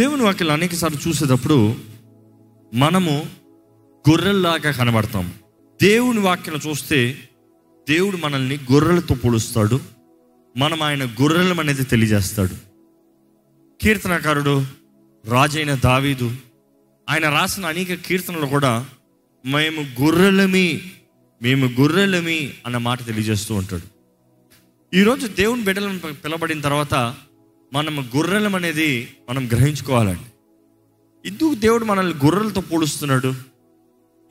దేవుని వాక్యాలు అనేక సార్లు చూసేటప్పుడు మనము గొర్రెల్లాగా కనబడతాం. దేవుని వాక్యం చూస్తే దేవుడు మనల్ని గొర్రెలతో పోలుస్తాడు. మనం ఆయన గొర్రెలం అనేది తెలియజేస్తాడు. కీర్తనకారుడు రాజైన దావీదు ఆయన రాసిన అనేక కీర్తనలు కూడా మేము గొర్రెలమి మేము గొర్రెలమి అన్న మాట తెలియజేస్తూ ఉంటాడు. ఈరోజు దేవుని బిడ్డలను పిలబడిన తర్వాత మనం గొర్రెలం అనేది మనం గ్రహించుకోవాలండి. ఎందుకు దేవుడు మనల్ని గొర్రెలతో పోలుస్తున్నాడు?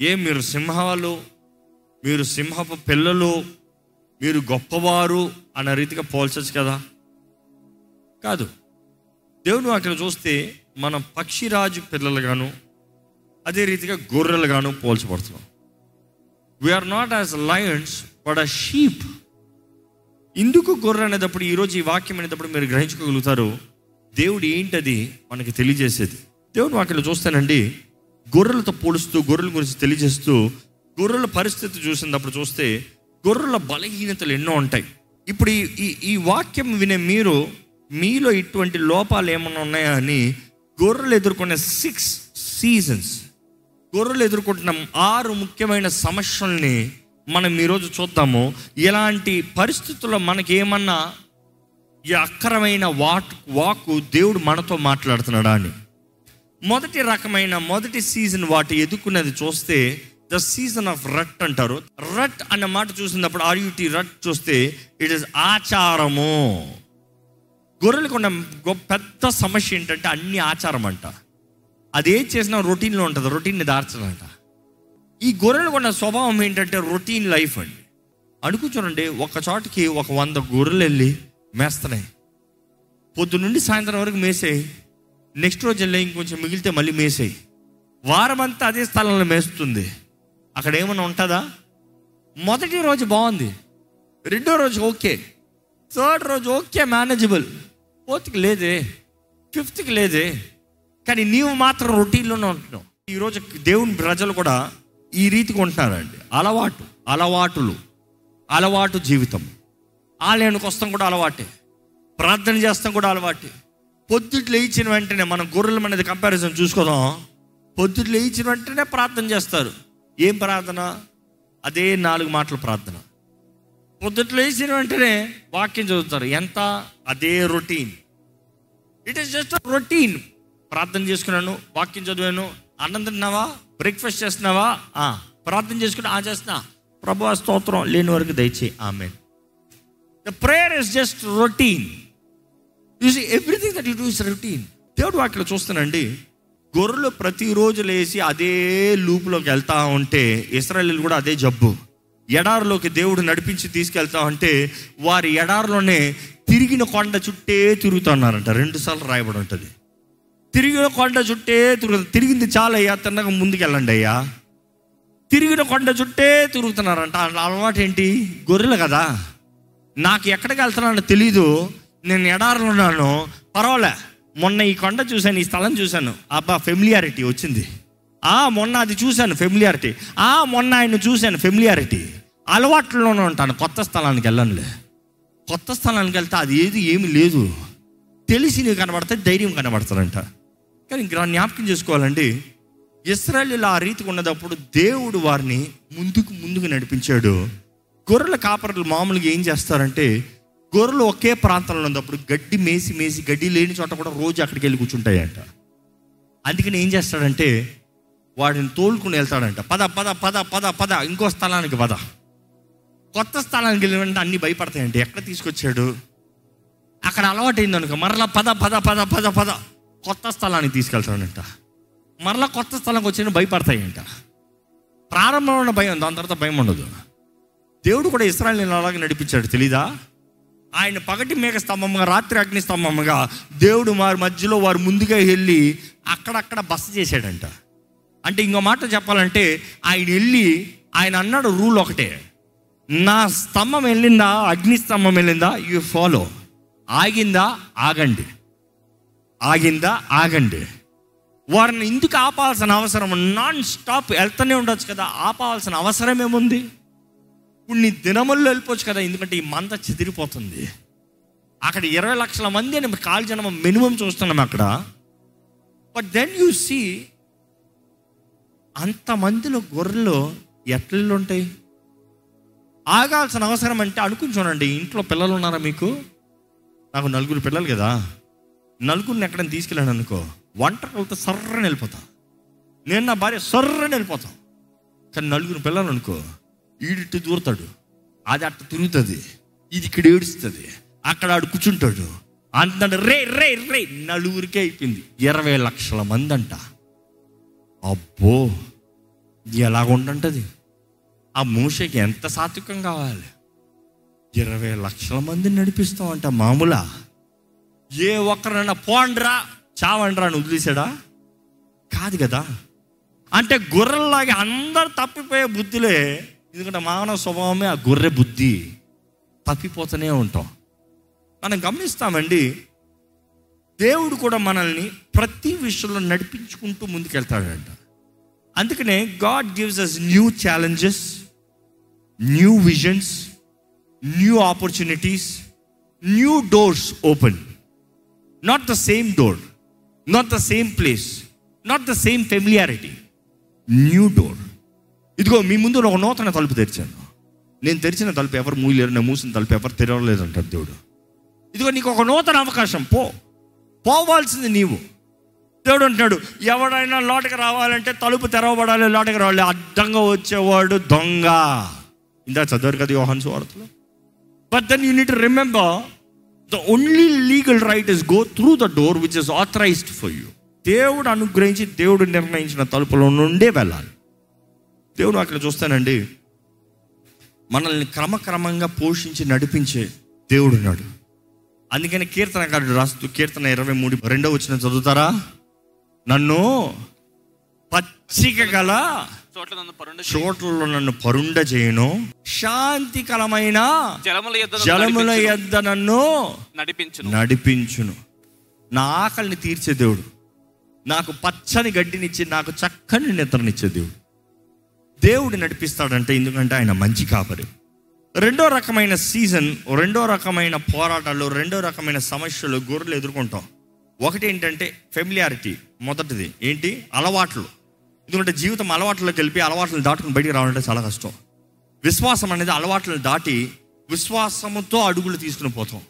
ఏ మీరు సింహాలు మీరు సింహపు పిల్లలు మీరు గొప్పవారు అన్న రీతిగా పోల్చచ్చు కదా? కాదు. దేవుడు అక్కడ చూస్తే మనం పక్షిరాజు పిల్లలుగాను అదే రీతిగా గొర్రెలుగాను పోల్చబడుతున్నాం. We are not as lions but a sheep ఎందుకు గొర్రె అనేటప్పుడు ఈరోజు ఈ వాక్యం అనేటప్పుడు మీరు గ్రహించుకోగలుగుతారు? దేవుడు ఏంటది మనకి తెలియజేసేది? దేవుని వాక్యం చూస్తానండి. గొర్రెలతో పోలుస్తూ గొర్రెల గురించి తెలియజేస్తూ గొర్రెల పరిస్థితి చూసినప్పుడు చూస్తే గొర్రెల బలహీనతలు ఎన్నో ఉంటాయి. ఇప్పుడు ఈ ఈ ఈ వాక్యం వినే మీరు మీలో ఇటువంటి లోపాలు ఏమైనా ఉన్నాయా అని గొర్రెలు ఎదుర్కొనే సిక్స్ సీజన్స్ గొర్రెలు ఎదుర్కొంటున్న ఆరు ముఖ్యమైన సమస్యల్ని మనం ఈరోజు చూద్దాము ఇలాంటి పరిస్థితుల్లో మనకి ఏమన్నా ఈ అక్కరమైన వాట్ వాకు దేవుడు మనతో మాట్లాడుతున్నాడా అని. మొదటి రకమైన మొదటి సీజన్ వాటి ఎదుర్కొన్నది చూస్తే ద సీజన్ ఆఫ్ రట్ అంటారు. రట్ అన్న మాట చూసినప్పుడు ఆర్యుటి రట్ చూస్తే ఇట్ ఇస్ ఆచారము. గొర్రెలకు ఉన్న పెద్ద సమస్య ఏంటంటే అన్ని ఆచారం అంట అది ఏం చేసినా రొటీన్లో ఉంటుంది రొటీన్ని దార్చదంట ఈ గొర్రెలు ఉన్న స్వభావం ఏంటంటే రొటీన్ లైఫ్ అండి. అనుకు చూడండి ఒక చోటకి ఒక వంద గొర్రెలు వెళ్ళి మేస్తున్నాయి. పొద్దు నుండి సాయంత్రం వరకు మేసేయి. నెక్స్ట్ రోజు వెళ్ళి ఇంకొంచెం మిగిలితే మళ్ళీ మేసేయి. వారం అంతా అదే స్థలంలో మేస్తుంది. అక్కడ ఏమైనా ఉంటుందా? మొదటి రోజు బాగుంది. రెండో రోజు ఓకే. థర్డ్ రోజు ఓకే మేనేజబుల్ ఫోర్త్కి లేదే. ఫిఫ్త్కి లేదే. కానీ నీవు మాత్రం రొటీన్లోనే ఉంటున్నావు. ఈరోజు దేవుని ప్రజలు కూడా ఈ రీతికి ఉంటారండి అలవాటు అలవాటులు అలవాటు జీవితం. ఆలయానికి వస్తాం కూడా అలవాటే. ప్రార్థన చేస్తాం కూడా అలవాటే. పొద్దుట్లు లేచిన వెంటనే మనం గొర్రెల అనేది కంపారిజన్ చూసుకుందాం. పొద్దుట్లు లేచిన వెంటనే ప్రార్థన చేస్తారు. ఏం ప్రార్థన? అదే నాలుగు మాటల ప్రార్థన. పొద్దుట్లు లేచిన వెంటనే వాక్యం చదువుతారు. ఎంత? అదే routine it is just routine ప్రార్థన చేసుకున్నాను వాక్యం చదివాను అన్నం తిన్నావా బ్రేక్ఫాస్ట్ చేస్తున్నావా? ఆ, ప్రార్థన చేసుకుని ఆ చేస్తున్నా. ప్రభు స్తోత్రం లేని వరకు దయచేయి ఆమె the prayer is just routine you see everything that you do is routine దేవుడు వాక్యలో చూస్తానండి గొర్రెలు ప్రతిరోజు లేచి అదే లూపులోకి వెళ్తా ఉంటే ఇస్రాయలీలు కూడా అదే జబ్బు. ఎడారిలోకి దేవుడు నడిపించి తీసుకెళ్తా ఉంటే వారి ఎడారిలోనే తిరిగిన కొండ చుట్టే తిరుగుతున్నారంట రెండు సార్లు రాయబడి ఉంటుంది. తిరిగిన కొండ చుట్టే తిరుగుతుంది. తిరిగింది చాలయ్యా తిన్నగా ముందుకెళ్ళండి అయ్యా. తిరిగిన కొండ చుట్టే తిరుగుతున్నారంట. అలవాటు ఏంటి గొర్రెలు కదా. నాకు ఎక్కడికి వెళ్తున్నానో తెలీదు. నేను ఎడారులు ఉన్నాను. పర్వాలే. మొన్న ఈ కొండ చూశాను ఈ స్థలం చూశాను. అబ్బా ఫెమిలియారిటీ వచ్చింది. ఆ మొన్న అది చూశాను ఫెమిలియారిటీ ఆ మొన్న ఆయన చూశాను ఫెమిలియారిటీ అలవాట్లోనే ఉంటాను. కొత్త స్థలానికి వెళ్ళనులే. కొత్త స్థలానికి వెళ్తే అది ఏది ఏమి లేదు. తెలిసి నీకు కనబడితే ధైర్యం కనబడతారంట కానీ ఇంకా జ్ఞాపకం చేసుకోవాలండి ఇస్రాయలీలు ఆ రీతికి ఉన్నదప్పుడు దేవుడు వారిని ముందుకు ముందుకు నడిపించాడు. గొర్రెల కాపరులు మామూలుగా ఏం చేస్తారంటే గొర్రెలు ఒకే ప్రాంతంలో ఉన్నప్పుడు గడ్డి మేసి మేసి గడ్డి లేని చోట కూడా రోజు అక్కడికి వెళ్ళి కూర్చుంటాయంట. అందుకని ఏం చేస్తాడంటే వాడిని తోలుకుని వెళ్తాడంట. పద పద పద పద పద ఇంకో స్థలానికి పద. కొత్త స్థలానికి వెళ్ళినంటే అన్ని భయపడతాయంట. ఎక్కడ తీసుకొచ్చాడు? అక్కడ అలవాటైంది అనుకో మరలా పద పద పద పద పద. కొత్త స్థలానికి తీసుకెళ్తాడంట. మరలా కొత్త స్థలంకి వచ్చిన భయపడతాయంట. ప్రారంభంలో ఉన్న భయం దాని తర్వాత భయం ఉండదు. దేవుడు కూడా ఇస్రాయల్ని అలాగే నడిపించాడు తెలీదా? ఆయన పగటి మేఘ స్తంభంగా రాత్రి అగ్ని స్తంభంగా దేవుడు వారి మధ్యలో వారు ముందుగా వెళ్ళి అక్కడక్కడ బస చేశాడంట. అంటే ఇంకో మాట చెప్పాలంటే ఆయన వెళ్ళి ఆయన అన్నాడు రూల్ ఒకటే. నా స్తంభం వెళ్ళిందా అగ్ని స్తంభం వెళ్ళిందా? You follow. ఆగిందా ఆగండి. ఆగిందా ఆగండి. వారిని ఎందుకు ఆపాల్సిన అవసరం? నాన్ స్టాప్ వెళ్తూనే ఉండొచ్చు కదా. ఆపాల్సిన అవసరం ఏముంది కొన్ని దినముల్లో వెళ్ళిపోవచ్చు కదా. ఎందుకంటే ఈ మంద చెదిరిపోతుంది. అక్కడ ఇరవై లక్షల మంది అని కాల్ జనం మినిమం చూస్తున్నాం అక్కడ. బట్ దెన్ యూ సీ అంతమందిలో గొర్రెలు ఎట్లలో ఉంటాయి ఆగాల్సిన అవసరం అంటే అనుకుని చూడండి ఇంట్లో పిల్లలు ఉన్నారా మీకు? నాకు నలుగురు పిల్లలు కదా. నలుగురిని ఎక్కడైనా తీసుకెళ్ళాను అనుకో వంటకాలతో సర్రని వెళ్ళిపోతాం. నేను నా భార్య సర్రని వెళ్ళిపోతాం. కానీ నలుగురు పిల్లలు అనుకో ఈడిట్టు దూరతాడు అది అట్ట తిరుగుతుంది ఇది ఇక్కడ ఏడుస్తుంది అక్కడ ఆడు కూర్చుంటాడు. అంత రే రే రే నలుగురికే అయిపోయింది. ఇరవై లక్షల మంది అంట. అబ్బో ఎలాగుంటుంటుంది ఆ మూషకి ఎంత సాత్వికం కావాలి? ఇరవై లక్షల మందిని నడిపిస్తామంట మామూలా. ఏ ఒక్కరన్నా పోండ్రా చావండ్రా అని వదిలేశాడా? కాదు కదా. అంటే గొర్రెల్లాగా అందరు తప్పిపోయే బుద్ధిలే ఎందుకంటే మానవ స్వభావమే ఆ గొర్రె బుద్ధి. తప్పిపోతూనే ఉంటాం. మనం గమనిస్తామండి దేవుడు కూడా మనల్ని ప్రతి విషయంలో నడిపించుకుంటూ ముందుకెళ్తాడంట. అందుకనే God gives us new challenges new visions new opportunities new doors open. Not the same door not the same place not the same familiarity new door ఇదిగో మీ ముందు ఒక నూతన తలుపు తెరిచాను. నేను తెరిచిన తలుపు ఎవరు మూయలేరు నేను మూసిన తలుపు ఎవరు తెరవలేదు అంటారు దేవుడు. ఇదిగో నీకు ఒక నూతన అవకాశం. పో. పోవాల్సింది నీవు. దేవుడు అంటున్నాడు ఎవడైనా లోటకి రావాలంటే తలుపు తెరవబడాలి లోటకి రావాలి. అడ్డంగా వచ్చేవాడు దొంగ. ఇందా చదివారు కదా యోహన్ వార్తలో but then you need remember the only legal right is go through the door which is authorized for you దేవుడు అనుగ్రహించి దేవుడు నిర్ణయించిన తలుపులో నుండే వెళ్ళాలి. దేవుడు అక్కడ చూస్తానండి. మనల్ని క్రమక్రమంగా పోషించి నడిపించే దేవుడు ఉన్నాడు. అందుకని కీర్తనకారుడు రాస్తూ కీర్తన ఇరవై మూడు రెండో వచ్చిన చదువుతారా? నన్ను పచ్చిక గల చోట్ల నన్ను పరుండ చోట్లలో నన్ను పరుండ చేయను. శాంతికరమైన జలముల యొద్ద జలముల నడిపించును. యొద్ద నన్ను నడిపించును. నడిపించును. నా ఆకలిని తీర్చే దేవుడు. నాకు పచ్చని గడ్డినిచ్చి నాకు చక్కని నిద్రనిచ్చే దేవుడు. దేవుడు నడిపిస్తాడంటే ఎందుకంటే ఆయన మంచి కాపరి. రెండో రకమైన సీజన్ రెండో రకమైన పోరాటాలు రెండో రకమైన సమస్యలు గొర్రెలు ఎదుర్కొంటాం. ఒకటి ఏంటంటే ఫెమిలియారిటీ మొదటిది. ఏంటి? అలవాట్లు. ఎందుకంటే జీవితం అలవాట్లోకి వెళ్ళి అలవాట్లను దాటుకుని బయటికి రావాలంటే చాలా కష్టం. విశ్వాసం అనేది అలవాట్లను దాటి విశ్వాసముతో అడుగులు తీసుకుని పోతాం.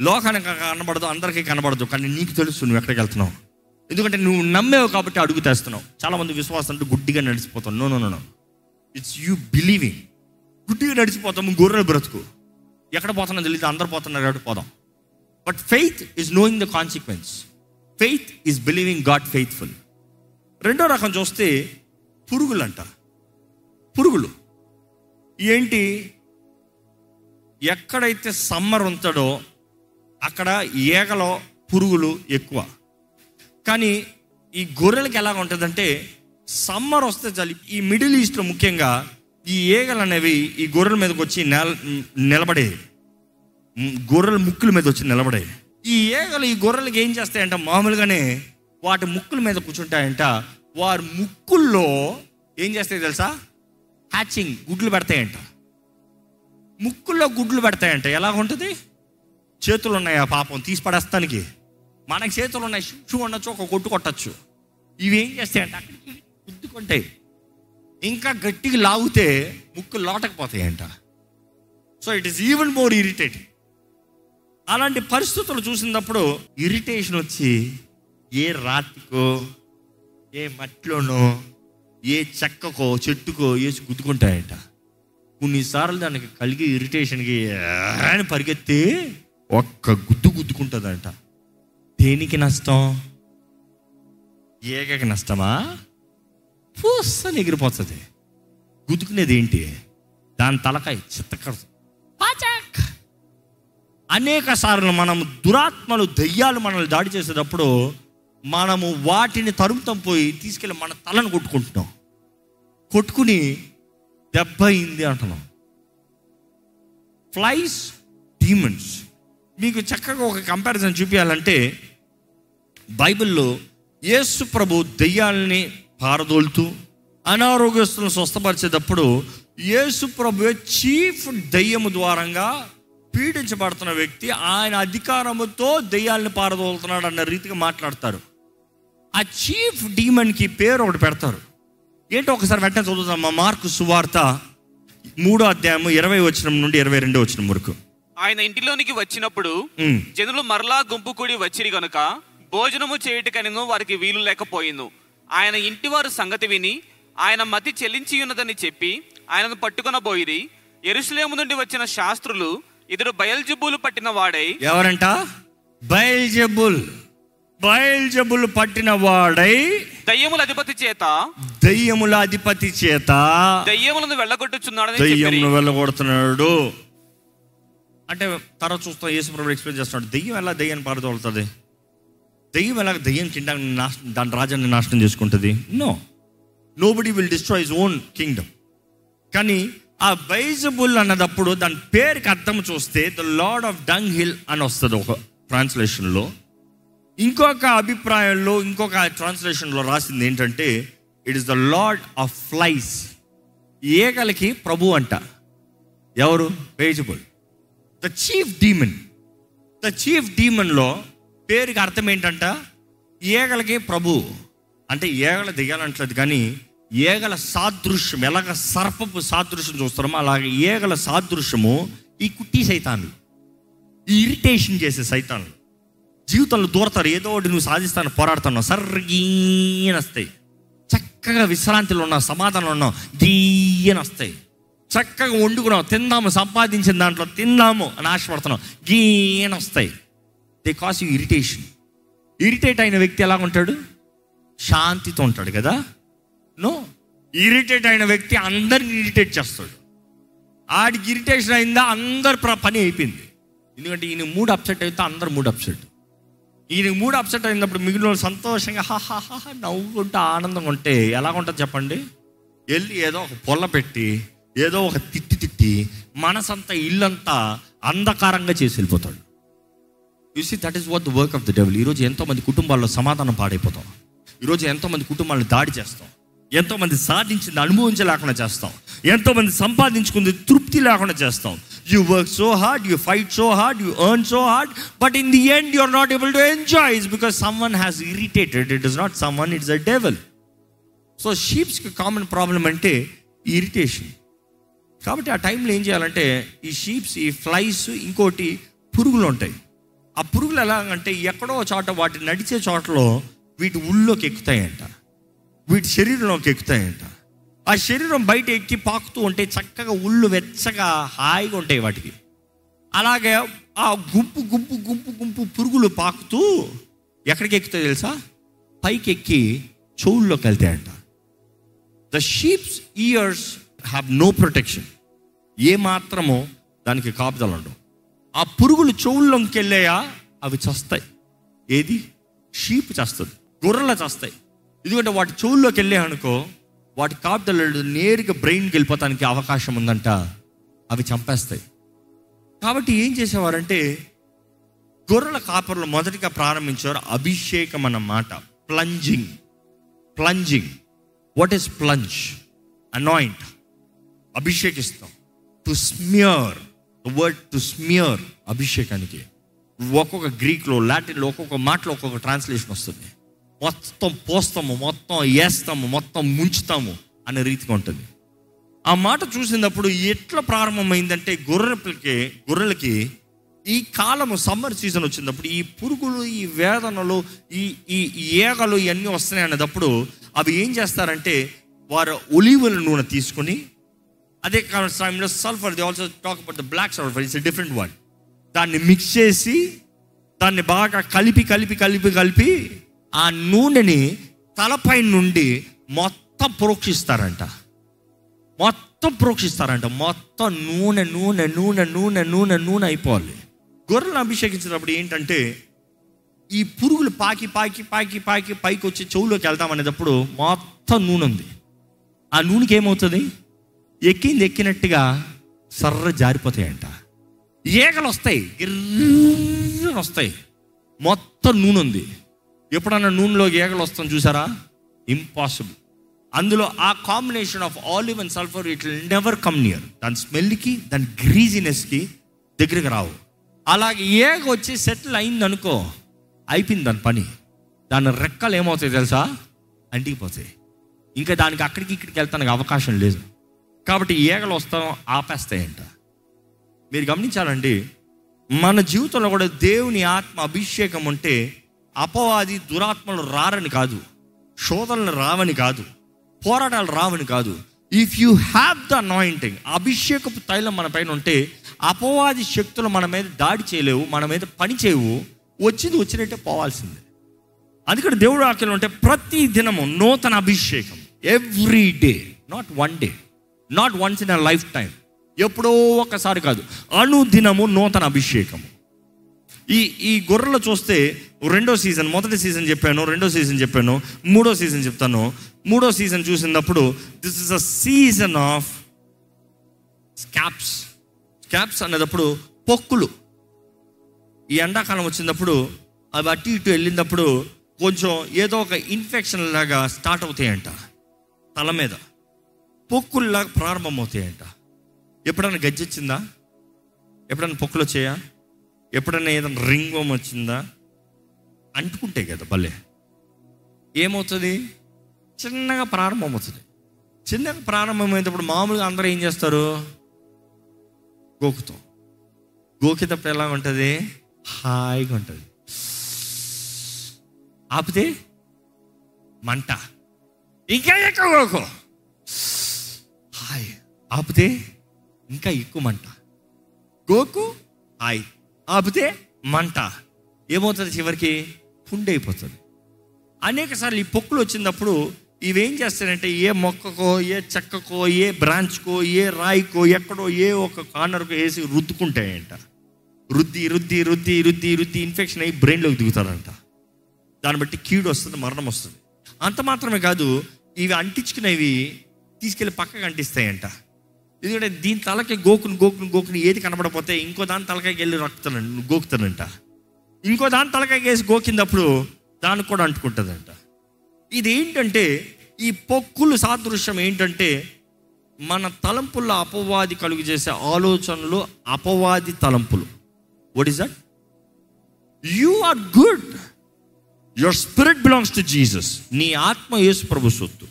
లోకానికి కనబడదు అందరికీ కనబడదు కానీ నీకు తెలుసు నువ్వు ఎక్కడికి వెళ్తున్నావు. ఎందుకంటే నువ్వు నమ్మేవు కాబట్టి అడుగు తెస్తున్నావు. చాలామంది విశ్వాసం అంటే గుడ్డిగా నడిచిపోతాం. No no no it's you believing గుడ్డిగా నడిచిపోతాము గొర్రెలు బ్రతుకు. ఎక్కడ పోతున్నా తెలియదు అందరు పోతున్నారు ఎక్కడ పోదాం. But faith is knowing the consequence faith is believing God faithful రెండో రకం చూస్తే పురుగులు అంట పురుగులు. ఏంటి? ఎక్కడైతే సమ్మర్ ఉంటుందో అక్కడ ఏగలో పురుగులు ఎక్కువ. కానీ ఈ గొర్రెలకి ఎలా ఉంటుందంటే సమ్మర్ వస్తే చలి. ఈ మిడిల్ ఈస్ట్లో ముఖ్యంగా ఈ ఏగలు అనేవి ఈ గొర్రెల మీదకి వచ్చి నెల నిలబడే గొర్రెల ముక్కుల మీద వచ్చి నిలబడే ఈ ఏగలు ఈ గొర్రెలకి ఏం చేస్తాయంటే? మామూలుగానే వాటి ముక్కుల మీద కూర్చుంటాయంట. వారి ముక్కుల్లో ఏం చేస్తాయి తెలుసా? హ్యాచింగ్ గుడ్లు పెడతాయంట. ముక్కుల్లో గుడ్లు పెడతాయంట. ఎలా ఉంటుంది? చేతులు ఉన్నాయి ఆ పాపం తీసి పడేస్తానికి. మనకి చేతులు ఉన్నాయి షూ ఉండొచ్చు ఒక కొట్టు కొట్టచ్చు. ఇవి ఏం చేస్తాయంట? అక్కడికి గుద్దుకుంటాయి. ఇంకా గట్టిగా లాగితే ముక్కు లోటకపోతాయంట. So it is even more irritating అలాంటి పరిస్థితులు చూసినప్పుడు ఇరిటేషన్ వచ్చి ఏ రాతికో ఏ మట్టిలోనో ఏ చెక్కకో చెట్టుకో వేసి గుద్దుకుంటాయంట. కొన్నిసార్లు దానికి కలిగి ఇరిటేషన్కి అని పరిగెత్తి ఒక్క గుద్దు గుద్దుకుంటుందంట. దేనికి నష్టం? ఏకకి నష్టమా? పూసని ఎగిరిపోతుంది. గుద్దుకునేది ఏంటి? దాని తలకాయ చిత్తకరదు అనేక సార్లు మనం దురాత్మలు దయ్యాలు మనల్ని దాడి చేసేటప్పుడు మనము వాటిని తరుముతం పోయి తీసుకెళ్ళి మన తలను కొట్టుకుంటున్నాం. కొట్టుకుని దెబ్బ అయింది అంటున్నాం. ఫ్లైస్ డీమన్స్ మీకు చక్కగా ఒక కంపారిజన్ చూపించాలంటే బైబిల్లో యేసు ప్రభు దెయ్యాలని పారదోలుతూ అనారోగ్యస్తులను స్వస్థపరిచేటప్పుడు యేసు ప్రభు చీఫ్ దెయ్యము ద్వారంగా పీడించబడుతున్న వ్యక్తి ఆయన అధికారముతో దెయ్యాలను పారదోలుతున్నాడు అన్న రీతిగా మాట్లాడతారు. ఆ చీఫ్ డీమన్కి పేరు ఒకటి పెడతారు. ఏంటో ఒకసారి వెంటనే చదువుతాం మా మార్కు సువార్త మూడో అధ్యాయము ఇరవై వచనం నుండి ఇరవై రెండో వచనం వరకు. ఆయన ఇంటిలోనికి వచ్చినప్పుడు. జనులు మరలా గుంపు కూడి వచ్చిరి గనుక భోజనము చేయుటకనిను వారికి వీలు లేకపోయింది. ఆయన ఇంటివారు సంగతి విని ఆయన మతి చెల్లించి ఉన్నదని చెప్పి ఆయనను పట్టుకొనబోయిరి. ఎరుసలేము నుండి వచ్చిన శాస్త్రులు ఇతడు బయల్జబూలు పట్టిన వాడై ఎవరంట? బయల్జబుల్. బయల్జబుల్ పట్టిన వాడై దయ్యముల అధిపతి చేత దయ్యముల అధిపతి చేత దయ్యములను వెళ్ళగొట్టుచున్నాడని చెప్పిరి. దయ్యంను వెళ్ళగొడుతున్నాడు. అంటే తర్వాత చూస్తాం యేసుప్రభు ఎక్స్ప్లెయిన్ చేస్తున్నాడు. దెయ్యం ఎలా దయ్యాన్ని పారదోలుతుంది? దెయ్యం ఎలా దెయ్యం నాశనం దాని రాజ్యాన్ని నాశనం చేసుకుంటుంది? No nobody will destroy his own kingdom కానీ ఆ బైజబుల్ అన్నదప్పుడు దాని పేరుకి అర్థం చూస్తే the lord of dung hill అని వస్తుంది ఒక ట్రాన్స్లేషన్లో ఇంకొక అభిప్రాయంలో ఇంకొక ట్రాన్స్లేషన్లో రాసింది ఏంటంటే it is the lord of flies ఏగలకి ప్రభు అంట. ఎవరు? Beelzebul the chief demon the chief డీమన్లో పేరుకి అర్థం ఏంటంట? ఏగలకి ప్రభు. అంటే ఏగల దిగాలంటలేదు కానీ ఏగల సాదృశ్యం ఎలాగ సర్పపు సాదృశ్యం చూస్తారో అలాగే ఏగల సాదృశ్యము ఈ కుట్టి సైతాన్లు. ఈ ఇరిటేషన్ చేసే సైతాన్లు. జీవితంలో దూరతారు. ఏదో ఒకటి నువ్వు సాధిస్తాను పోరాడుతున్నావు. సర్గీన వస్తాయి. చక్కగా విశ్రాంతిలో ఉన్నావు సమాధానం ఉన్నావు. గీయని వస్తాయి. చక్కగా వండుకున్నావు తిందాము సంపాదించిన దాంట్లో తిందాము అని ఆశపడుతున్నావు. గీయని వస్తాయి. They cause you irritation irritate అయిన వ్యక్తి ఎలా ఉంటాడు? శాంతితో ఉంటాడు కదా? నో ఇరిటేట్ అయిన వ్యక్తి అందరిని ఇరిటేట్ చేస్తాడు. ఆడికి ఇరిటేషన్ అయిందా? అందరు పని అయిపోయింది. ఎందుకంటే ఈయన మూడు అప్సెట్ అయితే అందరు మూడు అప్సెట్ ఈయనకి మూడు అప్సెట్ అయినప్పుడు మిగిలిన వాళ్ళు సంతోషంగా హా నవ్వుకుంటా నవ్వుకుంటూ ఆనందంగా ఉంటే ఎలా ఉంటుంది చెప్పండి? వెళ్ళి ఏదో ఒక పొల్ల పెట్టి ఏదో ఒక తిట్టి తిట్టి మనసంతా ఇల్లంతా అంధకారంగా చేసి వెళ్ళిపోతాడు. You see that is what the work of the devil ఈరోజు ఎంతో మంది కుటుంబాల్లో సమాధానం పాడైపోతాం. ఈరోజు ఎంతోమంది కుటుంబాలను దాడి చేస్తాం. ఎంతోమంది సాధించింది అనుభవించలేకుండా చేస్తాం. ఎంతోమంది సంపాదించుకుంది తృప్తి లేకుండా చేస్తాం. You work so hard you fight so hard you earn so hard but in the end you are not able to enjoy is because someone has irritated it is not someone it's a devil so షీప్స్కి common problem అంటే irritation కాబట్టి ఆ టైంలో ఏం చేయాలంటే ఈ sheeps ఈ flies ఇంకోటి పురుగులు ఉంటాయి. ఆ పురుగులు ఎలాగంటే ఎక్కడో చోట వాటి నడిచే చోటలో వీటి ఉళ్ళోకి ఎక్కుతాయంట. వీటి శరీరంలోకి ఎక్కుతాయంట. ఆ శరీరం బయట ఎక్కి పాకుతూ ఉంటే చక్కగా ఉళ్ళు వెచ్చగా హాయిగా ఉంటాయి వాటికి. అలాగే ఆ గుంపు గుంపు గుంపు గుంపు పురుగులు పాకుతూ ఎక్కడికి ఎక్కుతాయి తెలుసా? పైకి ఎక్కి చెవుల్లోకి వెళ్తాయంట. The sheep's ears have no protection ఏ మాత్రమో దానికి కాపుదలు ఉండవు. ఆ పురుగులు చెవుల్లోకి వెళ్ళాయా? అవి చస్తాయి. ఏది? షీప్ చేస్తుంది. గొర్రెలు చేస్తాయి. ఎందుకంటే వాటి చెవుల్లోకి వెళ్ళే అనుకో వాటి కాపుదలు నేరుగా బ్రెయిన్కి వెళ్ళిపోతానికి అవకాశం ఉందంట. అవి చంపేస్తాయి. కాబట్టి ఏం చేసేవారంటే గొర్రెల కాపర్లు మొదటిగా ప్రారంభించారు అభిషేకం అన్న మాట plunging plunging what is plunge anoint అభిషేకిస్తాం to smear word to smear అభిషేకానికి. ఒక్కొక్క గ్రీక్లో లాటిన్లో ఒక్కొక్క మాటలో ఒక్కొక్క ట్రాన్స్లేషన్ వస్తుంది. మొత్తం పోస్తాము మొత్తం వేస్తాము మొత్తం ముంచుతాము అనే రీతిగా ఉంటుంది. ఆ మాట చూసినప్పుడు ఎట్లా ప్రారంభమైందంటే గొర్రెలకి గొర్రెలకి ఈ కాలము సమ్మర్ సీజన్ వచ్చినప్పుడు ఈ పురుగులు ఈ వేదనలు ఈ ఈ ఈ ఏగలు ఇవన్నీ వస్తున్నాయి అన్నప్పుడు అవి ఏం చేస్తారంటే వారు ఒలివల నూనె తీసుకొని అదే సమయంలో sulphur the also talk about the black sulphur it's different one దాన్ని మిక్స్ చేసి దాన్ని బాగా కలిపి కలిపి కలిపి కలిపి ఆ నూనెని తలపై నుండి మొత్తం ప్రోక్షిస్తారంట. మొత్తం ప్రోక్షిస్తారంట. మొత్తం నూనె నూనె నూనె నూనె నూనె నూనె అయిపోవాలి. గొర్రెలను అభిషేకించినప్పుడు ఏంటంటే ఈ పురుగులు పాకి పాకి పాకి పాకి పైకి వచ్చి చెవులోకి వెళ్తాం అనేటప్పుడు మొత్తం నూనె ఉంది. ఆ నూనెకి ఏమవుతుంది? ఎక్కింది ఎక్కినట్టుగా సర్ర జారిపోతాయంట. ఏగలు వస్తాయి గిర్రని వస్తాయి మొత్తం నూనె ఉంది. ఎప్పుడన్నా నూనెలో ఏగలు వస్తాం చూసారా? ఇంపాసిబుల్ అందులో ఆ combination of olive and sulphur it never come near దాని స్మెల్కి దాని గ్రీజినెస్కి దగ్గరికి రావు. అలాగే ఏగ వచ్చి సెటిల్ అయింది అనుకో అయిపోయింది దాని పని. దాని రెక్కలు ఏమవుతాయి తెలుసా? అంటికిపోతాయి. ఇంకా దానికి అక్కడికి ఇక్కడికి వెళ్తానికి అవకాశం లేదు. కాబట్టి ఈగలు వస్తాం ఆపేస్తాయంట. మీరు గమనించాలండి మన జీవితంలో కూడా దేవుని ఆత్మ అభిషేకం ఉంటే అపవాది దురాత్మలు రారని కాదు శోధనలు రావని కాదు పోరాటాలు రావని కాదు. If you have the anointing అభిషేకపు తైలం మన పైన ఉంటే అపవాది శక్తులు మన మీద దాడి చేయలేవు మన మీద పని చేయవు వచ్చింది వచ్చినట్టే పోవాల్సిందే. అందుకని దేవుడు ఆకలి ఉంటే ప్రతి దినము నూతన అభిషేకం. Every day not one day not once in a lifetime ఎప్పుడో ఒకసారి కాదు అనుదినము నూతన అభిషేకము. ఈ ఈ గొర్రెలు చూస్తే రెండో సీజన్ మొదటి సీజన్ చెప్పాను రెండో సీజన్ చెప్పాను మూడో సీజన్ చెప్తాను. మూడో సీజన్ చూసినప్పుడు this is a season of scabs scabs అనేటప్పుడు పొక్కులు. ఈ ఎండాకాలం వచ్చినప్పుడు అవి అటు ఇటు వెళ్ళినప్పుడు కొంచెం ఏదో ఒక ఇన్ఫెక్షన్ లాగా స్టార్ట్ అవుతాయంట తల మీద. పొక్కుల్లాగా ప్రారంభమవుతాయంట. ఎప్పుడైనా గజ్జొచ్చిందా? ఎప్పుడైనా పొక్కులు వచ్చాయా ఎప్పుడైనా ఏదైనా రింగం వచ్చిందా? అంటుకుంటే కదా భలే. ఏమవుతుంది? చిన్నగా ప్రారంభమవుతుంది చిన్నగా ప్రారంభమైనప్పుడు మామూలుగా అందరూ ఏం చేస్తారు? గోకుతాం. గోకేటప్పుడు ఎలా ఉంటుంది? హాయిగా ఉంటుంది. ఆపితే మంట. ఇంకా ఎక్కువ గోకు. హాయ్. ఆపితే ఇంకా ఎక్కువ మంట. గోకు హాయ్. ఆపితే మంట ఏమవుతుంది చివరికి? పుండి అయిపోతుంది అనేక సార్లు ఈ పొక్కులు వచ్చినప్పుడు ఇవేం చేస్తారంటే ఏ మొక్కకో ఏ చెక్కకో ఏ బ్రాంచ్కో ఏ రాయికో ఎక్కడో ఏ ఒక కార్నర్కో వేసి రుద్దుకుంటాయంట. రుద్ది రుద్ది రుద్ది రుద్ది రుద్ది ఇన్ఫెక్షన్ అయ్యి బ్రెయిన్లోకి దిగుతారంట. దాన్ని బట్టి కీడు వస్తుంది మరణం వస్తుంది. అంత మాత్రమే కాదు ఇవి అంటించుకునేవి తీసుకెళ్ళి పక్కకు అంటిస్తాయంట. ఎందుకంటే దీని తలకి గోకుని గోకుని గోకుని ఏది కనబడపోతే ఇంకో దాని తలకాయకి వెళ్ళి రక్తానంట గోకుతానంట. ఇంకో దాని తలకాయకి వేసి గోకినప్పుడు దానికి కూడా అంటుకుంటుందంట. ఇది ఏంటంటే ఈ పొక్కులు సాదృశ్యం ఏంటంటే మన తలంపుల్లో అపవాది కలుగు చేసే ఆలోచనలు అపవాది తలంపులు. What is that you are good your spirit belongs to Jesus నీ ఆత్మ యేసు ప్రభు సొత్తు.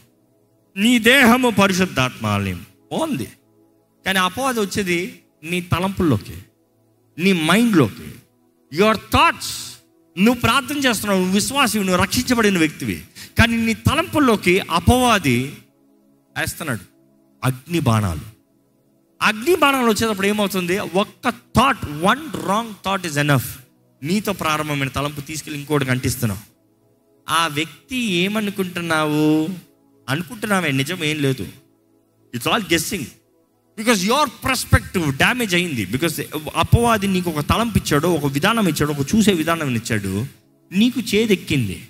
నీ దేహము పరిశుద్ధాత్మ ఆలయం. బాగుంది. కానీ అపవాదం వచ్చేది నీ తలంపుల్లోకి నీ మైండ్లోకి. యువర్ థాట్స్ నువ్వు ప్రార్థన చేస్తున్నావు నువ్వు విశ్వాసి నువ్వు రక్షించబడిన వ్యక్తివి. కానీ నీ తలంపుల్లోకి అపవాది వేస్తున్నాడు. అగ్ని బాణాలు. అగ్ని బాణాలు వచ్చేటప్పుడు ఏమవుతుంది? ఒక్క thought one wrong thought is enough నీతో ప్రారంభమైన తలంపు తీసుకెళ్ళి ఇంకోటి కంటిస్తున్నావు. ఆ వ్యక్తి ఏమనుకుంటున్నావు? అనుకుంటున్నావే నిజం ఏం లేదు. It's all guessing because your perspective damage అయింది. బికాస్ అపవాది నీకు ఒక తలంపు ఇచ్చాడు ఒక విధానం ఇచ్చాడు ఒక చూసే విధానం ఇచ్చాడు నీకు చేదెక్కింది.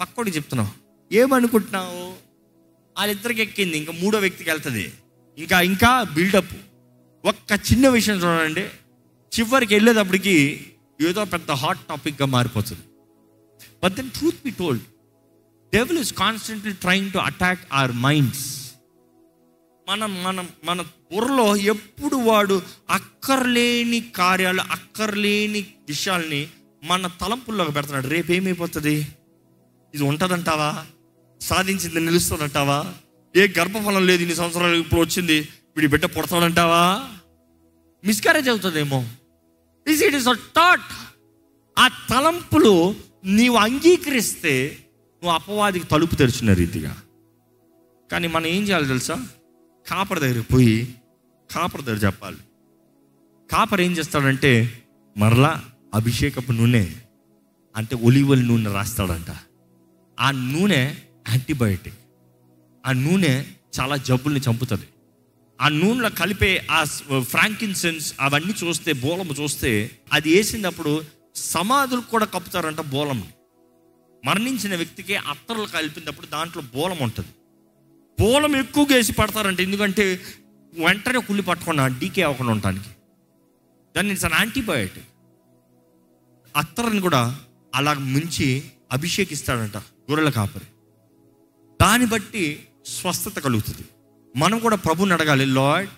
పక్కోడికి చెప్తున్నావు ఏమనుకుంటున్నావు? వాళ్ళిద్దరికి ఎక్కింది ఇంకా మూడో వ్యక్తికి వెళ్తుంది. ఇంకా ఇంకా బిల్డప్ ఒక్క చిన్న విషయం చూడండి. చివరికి వెళ్ళేటప్పటికి ఏదో పెద్ద హాట్ టాపిక్గా మారిపోతుంది. But then truth be told devil is constantly trying to attack our minds మనం మనం మన బుర్రలో ఎప్పుడు వాడు అక్కర్లేని కార్యాలు అక్కర్లేని విషయాల్ని మన తలంపుల్లోకి పెడుతున్నాడు. రేపు ఏమైపోతుంది ఇది ఉంటుందంటావా? సాధించింది నిలుస్తుందంటావా? ఏ గర్భఫలం లేదు ఇన్ని సంవత్సరాలు ఇప్పుడు వచ్చింది. వీడి బిడ్డ పుడతాడంటావా? మిస్కారేజ్ అవుతుందేమో. Is it is a thought ఆ తలంపులు నీవు అంగీకరిస్తే నువ్వు అపవాదికి తలుపు తెరిచిన రీతిగా. కానీ మనం ఏం చేయాలి తెలుసా? కాపర్ దగ్గరికి పోయి కాపర్ దగ్గర చెప్పాలి. కాపర్ ఏం చేస్తాడంటే మరలా అభిషేకపు నూనె అంటే ఒలివల్ నూనె రాస్తాడంట. ఆ నూనె యాంటీబయోటిక్. ఆ నూనె చాలా జబ్బుల్ని చంపుతుంది. ఆ నూనెలో కలిపే ఆ ఫ్రాంకిన్సెన్స్ అవన్నీ చూస్తే బోలము చూస్తే అది వేసినప్పుడు సమాధులు కూడా కప్పుతారంట బోలం మరణించిన వ్యక్తికి అత్తర్లు కలిపినప్పుడు దాంట్లో బోలం ఉంటుంది బోలం ఎక్కువగా వేసి పడతారంట. ఎందుకంటే వెంటనే కుళ్ళి పట్టకుండా డీకే అవ్వకుండా ఉండటానికి. దాన్ని ఇట్స్ అన్ యాంటీబయోటిక్ అత్తర్ని కూడా అలా ముంచి అభిషేకిస్తాడంట గొర్రెల కాపరి. దాన్ని బట్టి స్వస్థత కలుగుతుంది. మనం కూడా ప్రభుని అడగాలి లార్డ్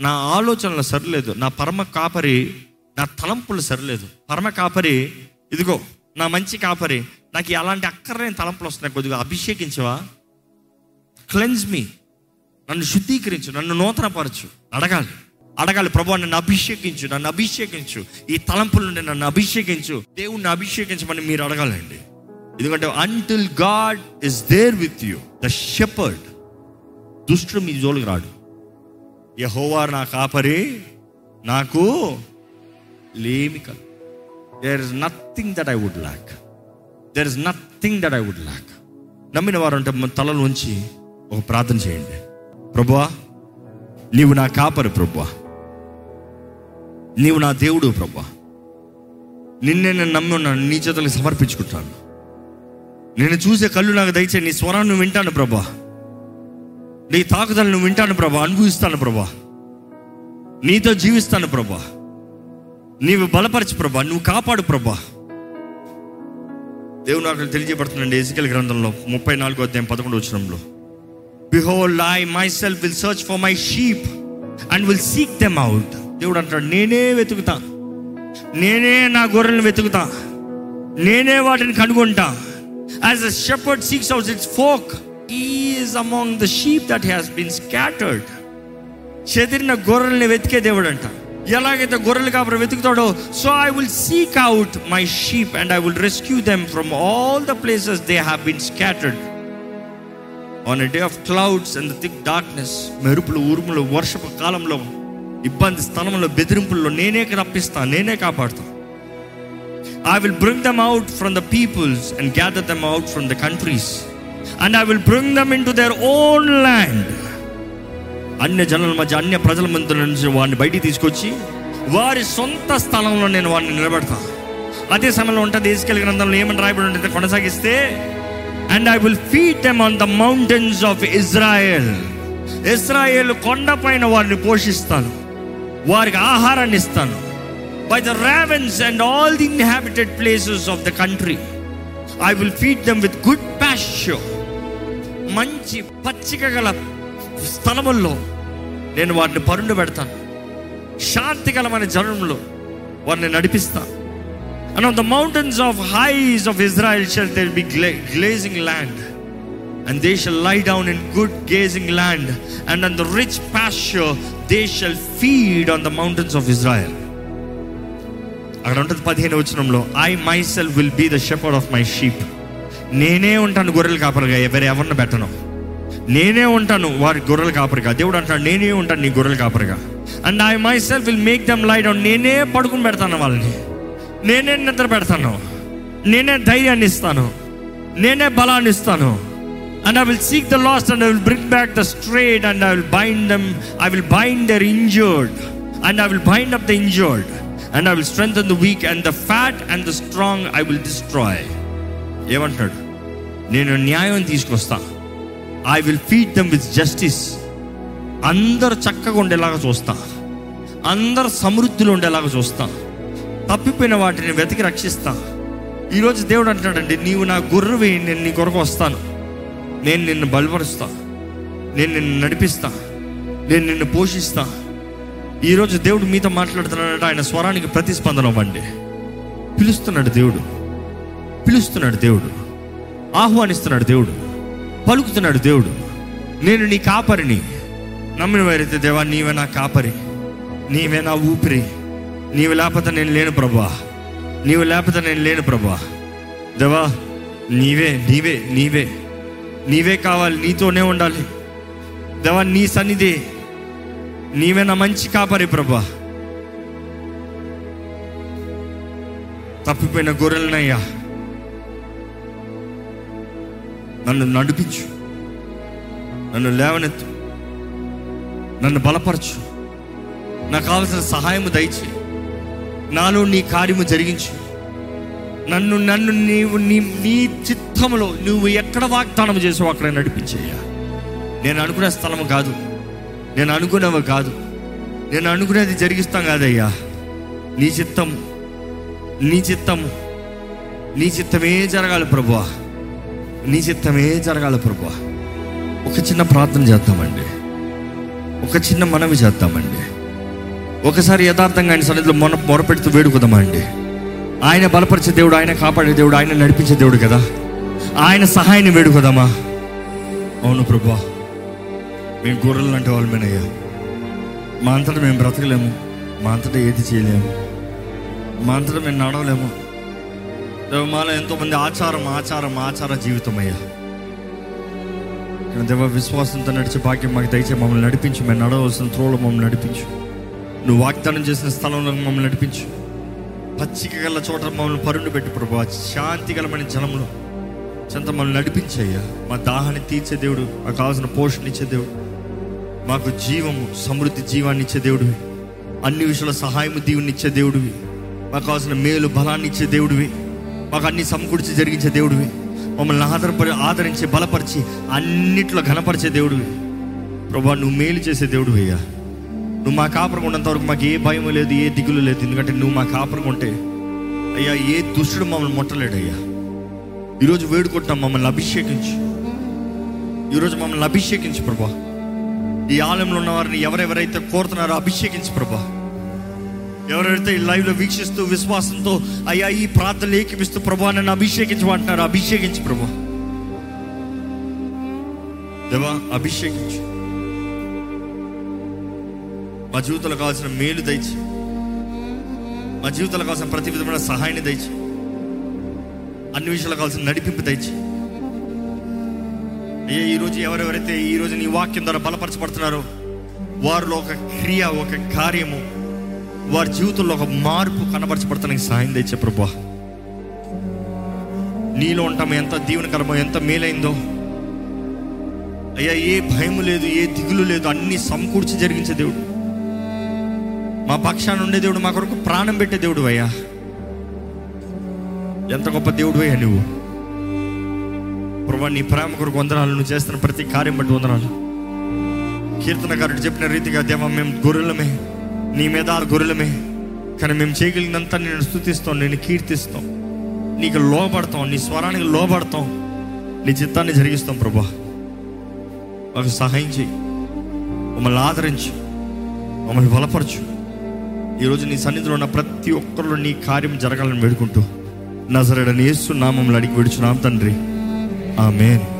నా ఆలోచనలు సరిలేదు నా పరమ కాపరి నా తలంపులు సరిలేదు. పరమ కాపరి ఇదిగో నా మంచి కాపరి నాకు ఎలాంటి అక్కర్లేని తలంపులు వస్తున్నాయి కొద్దిగా అభిషేకించవా? క్లెన్స్ మీ. నన్ను శుద్ధీకరించు నన్ను నూతనపరచు. అడగాలి. అడగాలి ప్రభు నన్ను అభిషేకించు నన్ను అభిషేకించు. ఈ తలంపుల నుండి నన్ను అభిషేకించు. దేవుణ్ణి అభిషేకించమని మీరు అడగాలండి. ఎందుకంటే until God is there with you the shepherd దుష్టుడు మీ జోలికి రాడు. యహోవారు నా కాపరి నాకు లేమి కలు there is nothing that I would lack there is nothing that I would lack నమ్మిన వారు అంటే మన తలలో ఉంచి ఒక ప్రార్థన చేయండి. ప్రభువా నీవు నా కాపరి ప్రభువా. నీవు నా దేవుడు ప్రభువా. నిన్నే నేను నమ్మి ఉన్నాను నీ చేతులకు సమర్పించుకుంటాను. నేను చూసే కళ్ళు నాకు దయచే నీ స్వరాన్ని వింటాను ప్రభా నీ తాకుదలను నువ్వు వింటాను ప్రభా అనుభవిస్తాను ప్రభా నీతో జీవిస్తాను ప్రభా నీవు బలపరచు ప్రభా నువ్వు కాపాడు ప్రభా దేవుడు నాకు తెలియజేయబడుతుందండి ఎజికల్ గ్రంథంలో ముప్పై నాలుగో అధ్యాయం పదకొండు వచ్చినంలో behold I myself will search for my sheep and will seek them out దేవుడు అంటాడు నేనే వెతుకుతా. నేనే నా గొర్రెలను వెతుకుతా. నేనే వాటిని కనుగొంటా. As a shepherd seeks out its flock is among the sheep that has been scattered చెదిరిన గొర్రెల్ని వెతికే దేవుడు అంట ఎలాగైతే గొర్రెలు కాపుర వెతుకుతాడో so I will seek out my sheep and I will rescue them from all the places they have been scattered on a day of clouds and thick darkness మెరుపులు ఉరుములు వర్షపు కాలంలో ఇబ్బంది స్థలంలో బెదిరింపుల్లో నేనే రప్పిస్తా నేనే కాపాడుతా. I will bring them out from the peoples and gather them out from the countries and I will bring them into their own land అన్య జనుల మధ్య అన్య ప్రజల మధ్య నుంచి వాడిని బయటికి తీసుకొచ్చి వారి సొంత స్థలంలో నేను వాడిని నిలబెడతాను అదే సమయంలో ఉంటుంది ఏసుకెళ్ళి గ్రంథంలో ఏమని రాయబడి ఉంటుంది కొనసాగిస్తే and I will feed them on the mountains of Israel Israel కొండపైన వారిని పోషిస్తాను. వారికి ఆహారాన్ని ఇస్తాను. By the ravens and all the inhabited places of the country I will feed them with good pasture మంచి పచ్చిక గల స్థలముల్లో నేను వారిని పరుండు పెడతాను. శాంతికరమైన జనంలో వారిని నడిపిస్తాను. And on the mountains of heights of Israel shall their be grazing land and they shall lie down in good grazing land and on the rich pasture they shall feed on the mountains of Israel అక్కడ ఉంటుంది పదిహేను వచనంలో I myself will be the shepherd of my sheep నేనే ఉంటాను గొర్రెలు కాపరిగా ఎవరు ఎవరిని పెట్టను. నేనే ఉంటాను వారి గొర్రెలు కాపరిగా. దేవుడు అంటాడు నేనే ఉంటాను నీ గొర్రెలు కాపరిగా. And I myself will make them lie నేనే పడుకుని పెడతాను వాళ్ళని. నేనే నిద్ర పెడతాను. నేనే ధైర్యాన్ని ఇస్తాను. నేనే బలాన్ని ఇస్తాను. And I will seek the lost and I will bring back the strayed and I will bind them I will bind their injured and I will bind up the injured and I will strengthen the weak and the fat and the strong I will destroy ఏమంటాడు నేను న్యాయం తీసుకొస్తా. I will feed them with justice అందరు చక్కగా ఉండేలాగా చూస్తా. అందరు సమృద్ధిలో ఉండేలాగా చూస్తాను తప్పిపోయిన వాటిని వెతికి రక్షిస్తాను. ఈరోజు దేవుడు అంటాడండి నీవు నా గుర్రవి నేను నీ కొరకు వస్తాను. నేను నిన్ను బలపరుస్తా. నేను నిన్ను నడిపిస్తా. నేను నిన్ను పోషిస్తా. ఈరోజు దేవుడు మీతో మాట్లాడుతున్నాడంటే ఆయన స్వరానికి ప్రతిస్పందన అవ్వండి పిలుస్తున్నాడు దేవుడు. పిలుస్తున్నాడు దేవుడు. ఆహ్వానిస్తున్నాడు దేవుడు. పలుకుతున్నాడు దేవుడు. నేను నీ కాపరిని. నమ్మిన వారైతే దేవా నీవే నా కాపరి. నీవే నా ఊపిరి. నీవు లేకపోతే నేను లేను ప్రభా నీవు లేకపోతే నేను లేను ప్రభా దేవా నీవే నీవే నీవే. నీవే కావాలి నీతోనే ఉండాలి. దేవా నీ సన్నిధి. నీవే నా మంచి కాపరి ప్రభా తప్పిపోయిన గొర్రెలనయ్యా. నన్ను నడిపించు. నన్ను లేవనెత్తు. నన్ను బలపరచు. నాకు కావలసిన సహాయము దయచేయి. నాలో నీ కార్యము జరిగించు. నన్ను నన్ను నీవు నీ నీ చిత్తములో నువ్వు ఎక్కడ వాగ్దానం చేసావు అక్కడ నడిపించేయ్యా. నేను అనుకునే స్థలము కాదు. నేను అనుకునేవి కాదు. నేను అనుకునేది జరిగిస్తాం కాదయ్యా. నీ చిత్తం నీ చిత్తం నీ చిత్తమే జరగాలి ప్రభువా. నీ చిత్తమే జరగాలి ప్రభువా. ఒక చిన్న ప్రార్థన చేద్దామండి. ఒక చిన్న మనవి చేద్దామండి. ఒకసారి యథార్థంగా ఆయన సన్నిధిలో మొన మొరపెడుతూ వేడుకుదామండి. ఆయన బలపరిచే దేవుడు ఆయన కాపాడే దేవుడు ఆయన నడిపించే దేవుడు కదా. ఆయన సహాయాన్ని వేడుకుదామా? అవును ప్రభా. మేము గొర్రెలు అంటే వాళ్ళమేనయ్యా. మా అంతటా మేము బ్రతకలేము. మా అంతటా ఏది చేయలేము. మా అంతటా మేము నడవలేము. దేవ మాలో ఎంతోమంది ఆచారం ఆచారం ఆచార జీవితం అయ్యా దేవ విశ్వాసంతో నడిచే భాగ్యం మాకు దయచే మమ్మల్ని నడిపించు. మేము నడవలసిన త్రోలు మమ్మల్ని నడిపించు. నువ్వు వాగ్దానం చేసిన స్థలంలో మమ్మల్ని నడిపించు. పచ్చిక గల చోట మమ్మల్ని పరుండు పెట్టి ప్రభా. శాంతి గలమైన జలంలో చెంత మమ్మల్ని నడిపించయ్యా. మా దాహాన్ని తీర్చే దేవుడు మాకు కావాల్సిన పోషణ ఇచ్చే దేవుడు. మాకు జీవము సమృద్ధి జీవాన్ని ఇచ్చే దేవుడివి. అన్ని విషయాల సహాయము దీవుని ఇచ్చే దేవుడివి. మాకు కావాల్సిన మేలు బలాన్ని ఇచ్చే దేవుడివి. మాకు అన్ని సమకూర్చి జరిగించే దేవుడివి. మమ్మల్ని ఆదరపరి ఆదరించి బలపరిచి అన్నిట్లో ఘనపరిచే దేవుడివి. ప్రభా నువ్వు మేలు చేసే దేవుడు అయ్యా నువ్వు మా కాపురం ఉన్నంత వరకు మాకు ఏ భయం లేదు ఏ దిగులు లేదు. ఎందుకంటే నువ్వు మా కాపురం ఉంటే అయ్యా ఏ దుష్టుడు మమ్మల్ని ముట్టలేడయ్యా. ఈరోజు వేడుకుంటాం మమ్మల్ని అభిషేకించు. ఈరోజు మమ్మల్ని అభిషేకించు ప్రభా. ఈ ఆలయంలో ఉన్న వారిని ఎవరెవరైతే కోరుతున్నారో అభిషేకించు ప్రభా. ఎవరైతే ఈ లైవ్లో వీక్షిస్తూ విశ్వాసంతో అయ్యా ఈ ప్రార్థనలు ఏకిపిస్తూ ప్రభా నన్ను అభిషేకించమంటున్నారు అభిషేకించు ప్రభా. దేవా అభిషేకించు. మా జీవితంలో కావాల్సిన మేలు దయచి మా జీవితంలో కావాల్సిన ప్రతి విధమైన సహాయాన్ని దయచి అన్ని విషయాలు కావాల్సిన నడిపింపు దయచి అయ్యా ఈరోజు ఎవరెవరైతే ఈరోజు నీ వాక్యం ద్వారా బలపరచబడుతున్నారో వారిలో ఒక క్రియ ఒక కార్యము వారి జీవితంలో ఒక మార్పు కనబరచబడతానికి సహాయం తెచ్చే ప్రభా నీలో ఉంటాము ఎంత దీవెనకరమో ఎంత మేలైందో అయ్యా ఏ భయం లేదు ఏ దిగులు లేదు అన్ని సమకూర్చి జరిగించే దేవుడు. మా పక్షాన ఉండే దేవుడు మా కొరకు ప్రాణం పెట్టే దేవుడు అయ్యా. ఎంత గొప్ప దేవుడు అయ్యా నువ్వు ప్రభా నీ ప్రేమ కొరకు వందనాలు నువ్వు చేస్తున్న ప్రతి కార్యం బట్టి వందనాలు. కీర్తనకారుడు చెప్పిన రీతిగా దేవ మేము గొర్రెలమే నీ మీద ఆ గొర్రెలమే కానీ మేము చేయగలిగినంత నేను స్థుతిస్తాం నేను కీర్తిస్తాం. నీకు లోబడతాం నీ స్వరానికి లోబడతాం నీ చిత్తాన్ని జరిగిస్తాం ప్రభా. మాకు సహాయం చేయి మమ్మల్ని ఆదరించు. మమ్మల్ని బలపరచు. ఈరోజు నీ సన్నిధిలో ఉన్న ప్రతి ఒక్కరిలో నీ కార్యం జరగాలని వేడుకుంటూ. నజరడని యేసు నామంలో అడిగి విడుచున్నాం తండ్రి. ఆమెన్.